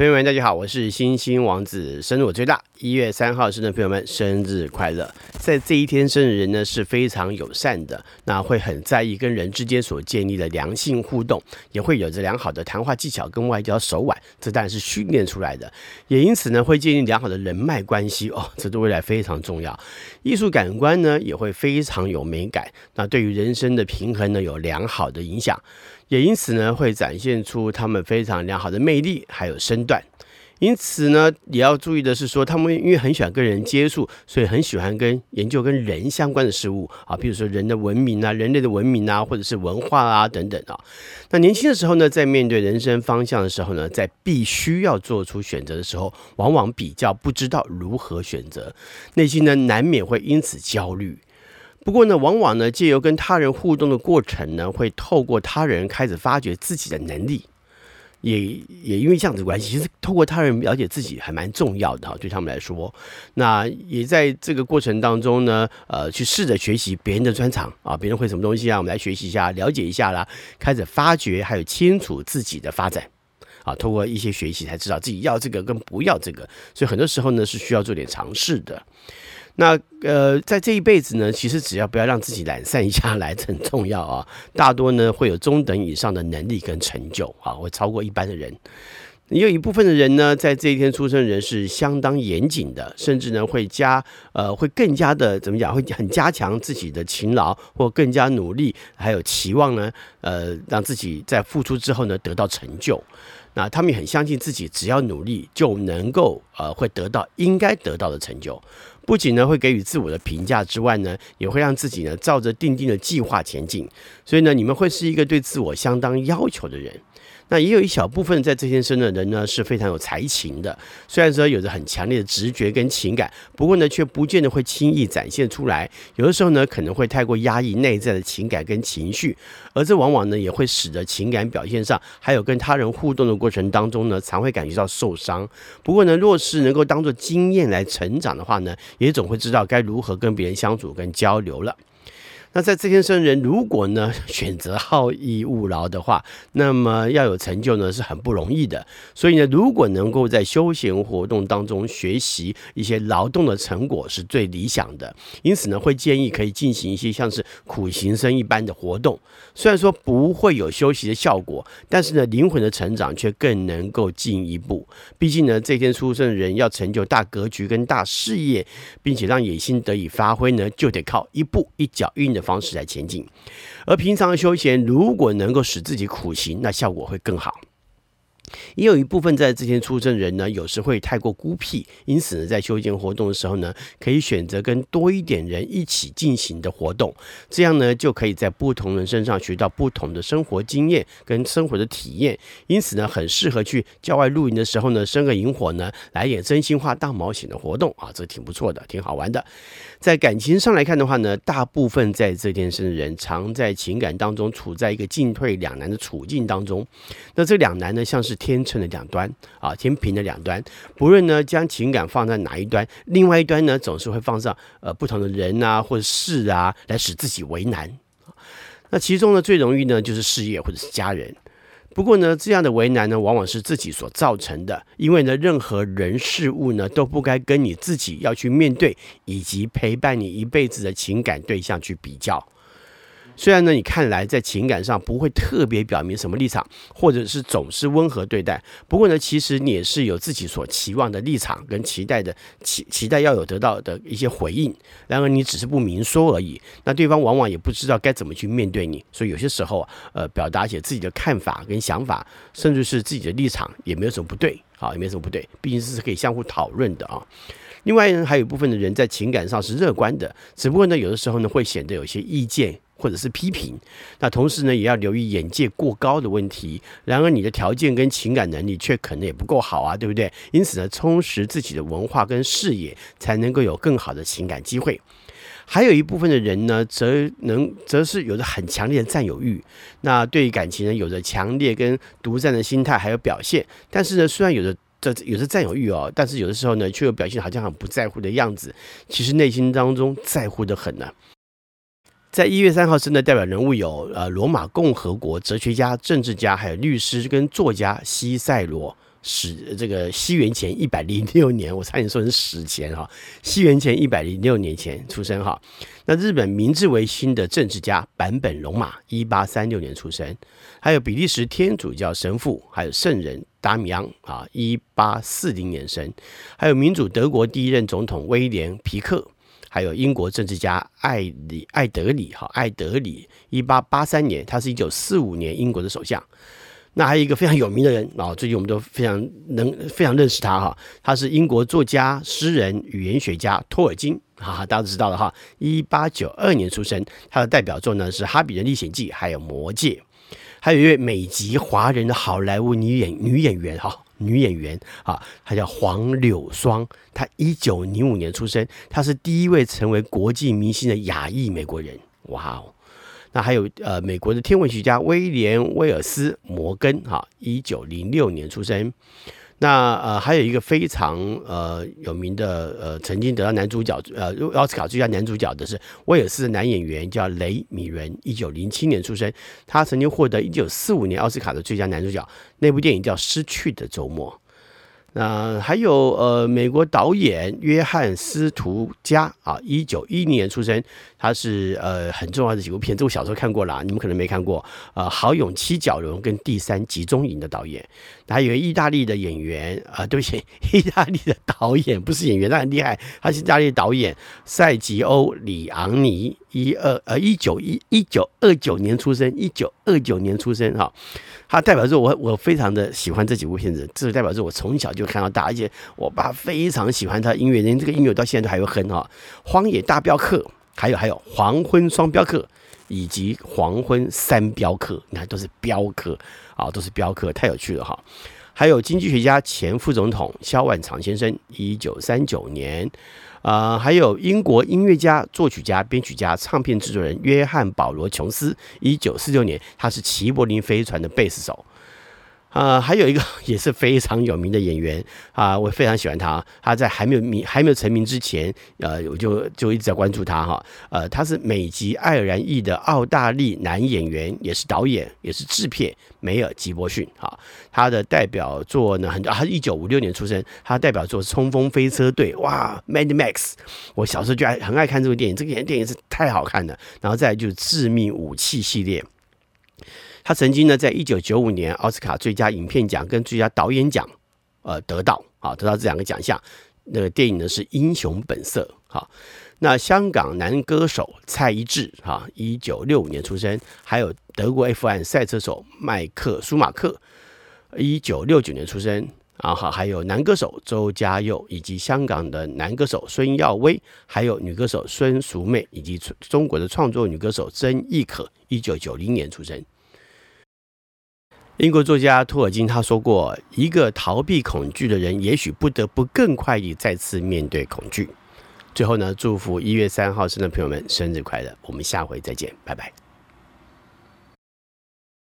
朋友们，大家好，我是星星王子，生日我最大。一月三号生日的朋友们，生日快乐！在这一天生日人呢是非常友善的，那会很在意跟人之间所建立的良性互动，也会有着良好的谈话技巧跟外交手腕，这当然是训练出来的。也因此呢，会建立良好的人脉关系哦，这对未来非常重要。艺术感官呢也会非常有美感，那对于人生的平衡呢有良好的影响，也因此呢会展现出他们非常良好的魅力还有身段。因此呢，也要注意的是说，他们因为很喜欢跟人接触，所以很喜欢跟研究跟人相关的事物啊，比如说人的文明啊、人类的文明啊，或者是文化啊等等啊。那年轻的时候呢，在面对人生方向的时候呢，在必须要做出选择的时候，往往比较不知道如何选择，内心呢难免会因此焦虑。不过呢，往往呢借由跟他人互动的过程呢，会透过他人开始发掘自己的能力。也也因为这样子关系，其实透过他人了解自己还蛮重要的哈，对他们来说。那也在这个过程当中呢，呃，去试着学习别人的专长啊，别人会什么东西啊，我们来学习一下，了解一下啦，开始发掘还有清楚自己的发展啊，通过一些学习才知道自己要这个跟不要这个，所以很多时候呢是需要做点尝试的。那呃，在这一辈子呢，其实只要不要让自己懒散下来，很重要啊。大多呢会有中等以上的能力跟成就啊，会超过一般的人。也有一部分的人呢，在这一天出生的人是相当严谨的，甚至呢会加呃会更加的怎么讲，会很加强自己的勤劳或更加努力，还有期望呢呃让自己在付出之后呢得到成就。那他们也很相信自己，只要努力就能够呃会得到应该得到的成就。不仅呢会给予自我的评价之外呢，也会让自己呢照着定定的计划前进。所以呢，你们会是一个对自我相当要求的人。那也有一小部分在这天生的人呢是非常有才情的，虽然说有着很强烈的直觉跟情感，不过呢却不见得会轻易展现出来。有的时候呢可能会太过压抑内在的情感跟情绪，而这往往呢也会使得情感表现上，还有跟他人互动的过程当中呢，常会感觉到受伤。不过呢，若是能够当做经验来成长的话呢，也总会知道该如何跟别人相处跟交流了。那在这天生人，如果呢 选择好逸恶劳的话，那么要有成就呢是很不容易的。所以呢，如果能够在休闲活动当中学习一些劳动的成果，是最理想的。因此呢，会建议可以进行一些像是苦行僧一般的活动。虽然说不会有休息的效果，但是呢，灵魂的成长却更能够进一步。毕竟呢，这天出生的人要成就大格局跟大事业，并且让野心得以发挥呢，就得靠一步一脚印的方式来前进，而平常的休闲如果能够使自己苦行，那效果会更好。也有一部分在这天出生的人呢，有时会太过孤僻，因此呢，在休闲活动的时候呢，可以选择跟多一点人一起进行的活动，这样呢，就可以在不同人身上学到不同的生活经验跟生活的体验。因此呢，很适合去郊外露营的时候呢，生个营火呢，来点真心话大冒险的活动啊，这挺不错的，挺好玩的。在感情上来看的话呢，大部分在这天生的人，常在情感当中处在一个进退两难的处境当中。那这两难呢，像是天秤的两端啊，天平的两端，不论呢将情感放在哪一端，另外一端呢总是会放上呃不同的人啊或者事啊，来使自己为难。那其中呢最容易呢就是事业或者是家人。不过呢这样的为难呢往往是自己所造成的，因为呢任何人事物呢都不该跟你自己要去面对以及陪伴你一辈子的情感对象去比较。虽然呢，你看来在情感上不会特别表明什么立场，或者是总是温和对待，不过呢，其实你也是有自己所期望的立场跟期待的期期待要有得到的一些回应。然而你只是不明说而已，那对方往往也不知道该怎么去面对你。所以有些时候，呃，表达些自己的看法跟想法，甚至是自己的立场，也没有什么不对啊，也没什么不对，毕竟是可以相互讨论的啊。另外呢，还有一部分的人在情感上是乐观的，只不过呢，有的时候呢，会显得有些意见。或者是批评，那同时呢，也要留意眼界过高的问题。然而，你的条件跟情感能力却可能也不够好啊，对不对？因此呢，充实自己的文化跟视野，才能够有更好的情感机会。还有一部分的人呢，则能则是有着很强烈的占有欲，那对于感情呢，有着强烈跟独占的心态，还有表现。但是呢，虽然有着这有着占有欲哦，但是有的时候呢，却又表现好像很不在乎的样子。其实内心当中在乎的很呢、在一月三号生的代表人物有呃罗马共和国哲学家、政治家，还有律师跟作家西塞罗史这个西元前一百零六年，我差点说成史前哈，西元前一百零六年前出生哈。那日本明治维新的政治家坂本龙马，一八三六年出生。还有比利时天主教神父，还有圣人达米昂啊，一八四零年生。还有民主德国第一任总统威廉皮克，还有英国政治家艾里艾德里哈艾德里，一八八三年，他是一九四五年英国的首相。那还有一个非常有名的人啊，最近我们都非常能非常认识他哈，他是英国作家、诗人、语言学家托尔金，哈哈，大家都知道了哈。一八九二年出生，他的代表作呢是《哈比人历险记》还有《魔戒》，还有一位美籍华人的好莱坞女演女演员哈，女演员啊，她叫黄柳霜，她一九零五年出生，她是第一位成为国际明星的亚裔美国人，哇哦。那还有呃，美国的天文学家威廉威尔斯摩根哈，一九零六年出生。那呃，还有一个非常呃有名的呃，曾经得到男主角呃奥斯卡最佳男主角的是威尔斯的男演员叫雷米伦，一九零七年出生。他曾经获得一九四五年奥斯卡的最佳男主角，那部电影叫《失去的周末》。那还有呃，美国导演约翰斯图加啊，一九一零年出生，他是呃很重要的几部片，这我小时候看过了，你们可能没看过。呃，《豪勇七角龙》跟《第三集中营》的导演，还有意大利的演员啊，对不起，意大利的导演不是演员，他很厉害，他是意大利导演塞吉欧里昂尼，一二呃一九一一九二九年出生，一九二九年出生哈。他代表作我我非常的喜欢这几部片子，这代表作我从小就看到大，而且我爸非常喜欢他音乐，连这个音乐到现在都还会哼哈。荒野大镖客，还有还有黄昏双镖客，以及黄昏三镖客，你看都是镖客啊，都是镖客，太有趣了哈。还有经济学家前副总统萧万长先生，一九三九年。啊、还有英国音乐家、作曲家、编曲家、唱片制作人约翰·保罗·琼斯，一九四六年，他是齐柏林飞船的贝斯手。啊、还有一个也是非常有名的演员啊，我非常喜欢他。他在还没有名、还没有成名之前，呃，我就就一直在关注他哈。呃，他是美籍爱尔兰裔的澳大利男演员，也是导演，也是制片，梅尔吉伯逊哈。他的代表作呢，很多，他是一九五六年出生，他的代表作《冲锋飞车队》哇，《Mad Max》，我小时候就爱很爱看这部电影，这个电影是太好看了。然后再就是《致命武器》系列。他曾经呢，在一九九五年奥斯卡最佳影片奖跟最佳导演奖，呃，得到啊，得到这两个奖项。那个电影呢是《英雄本色》哈。那香港男歌手蔡一智哈，一九六五年出生，还有德国 F1 赛车手迈克舒马克，一九六九年出生。啊，好，还有男歌手周家佑，以及香港的男歌手孙耀威，还有女歌手孙淑媚，以及中国的创作女歌手曾轶可，一九九零年出生。英国作家托尔金他说过：“一个逃避恐惧的人，也许不得不更快地再次面对恐惧。”最后呢，祝福一月三号生的朋友们生日快乐！我们下回再见，拜拜。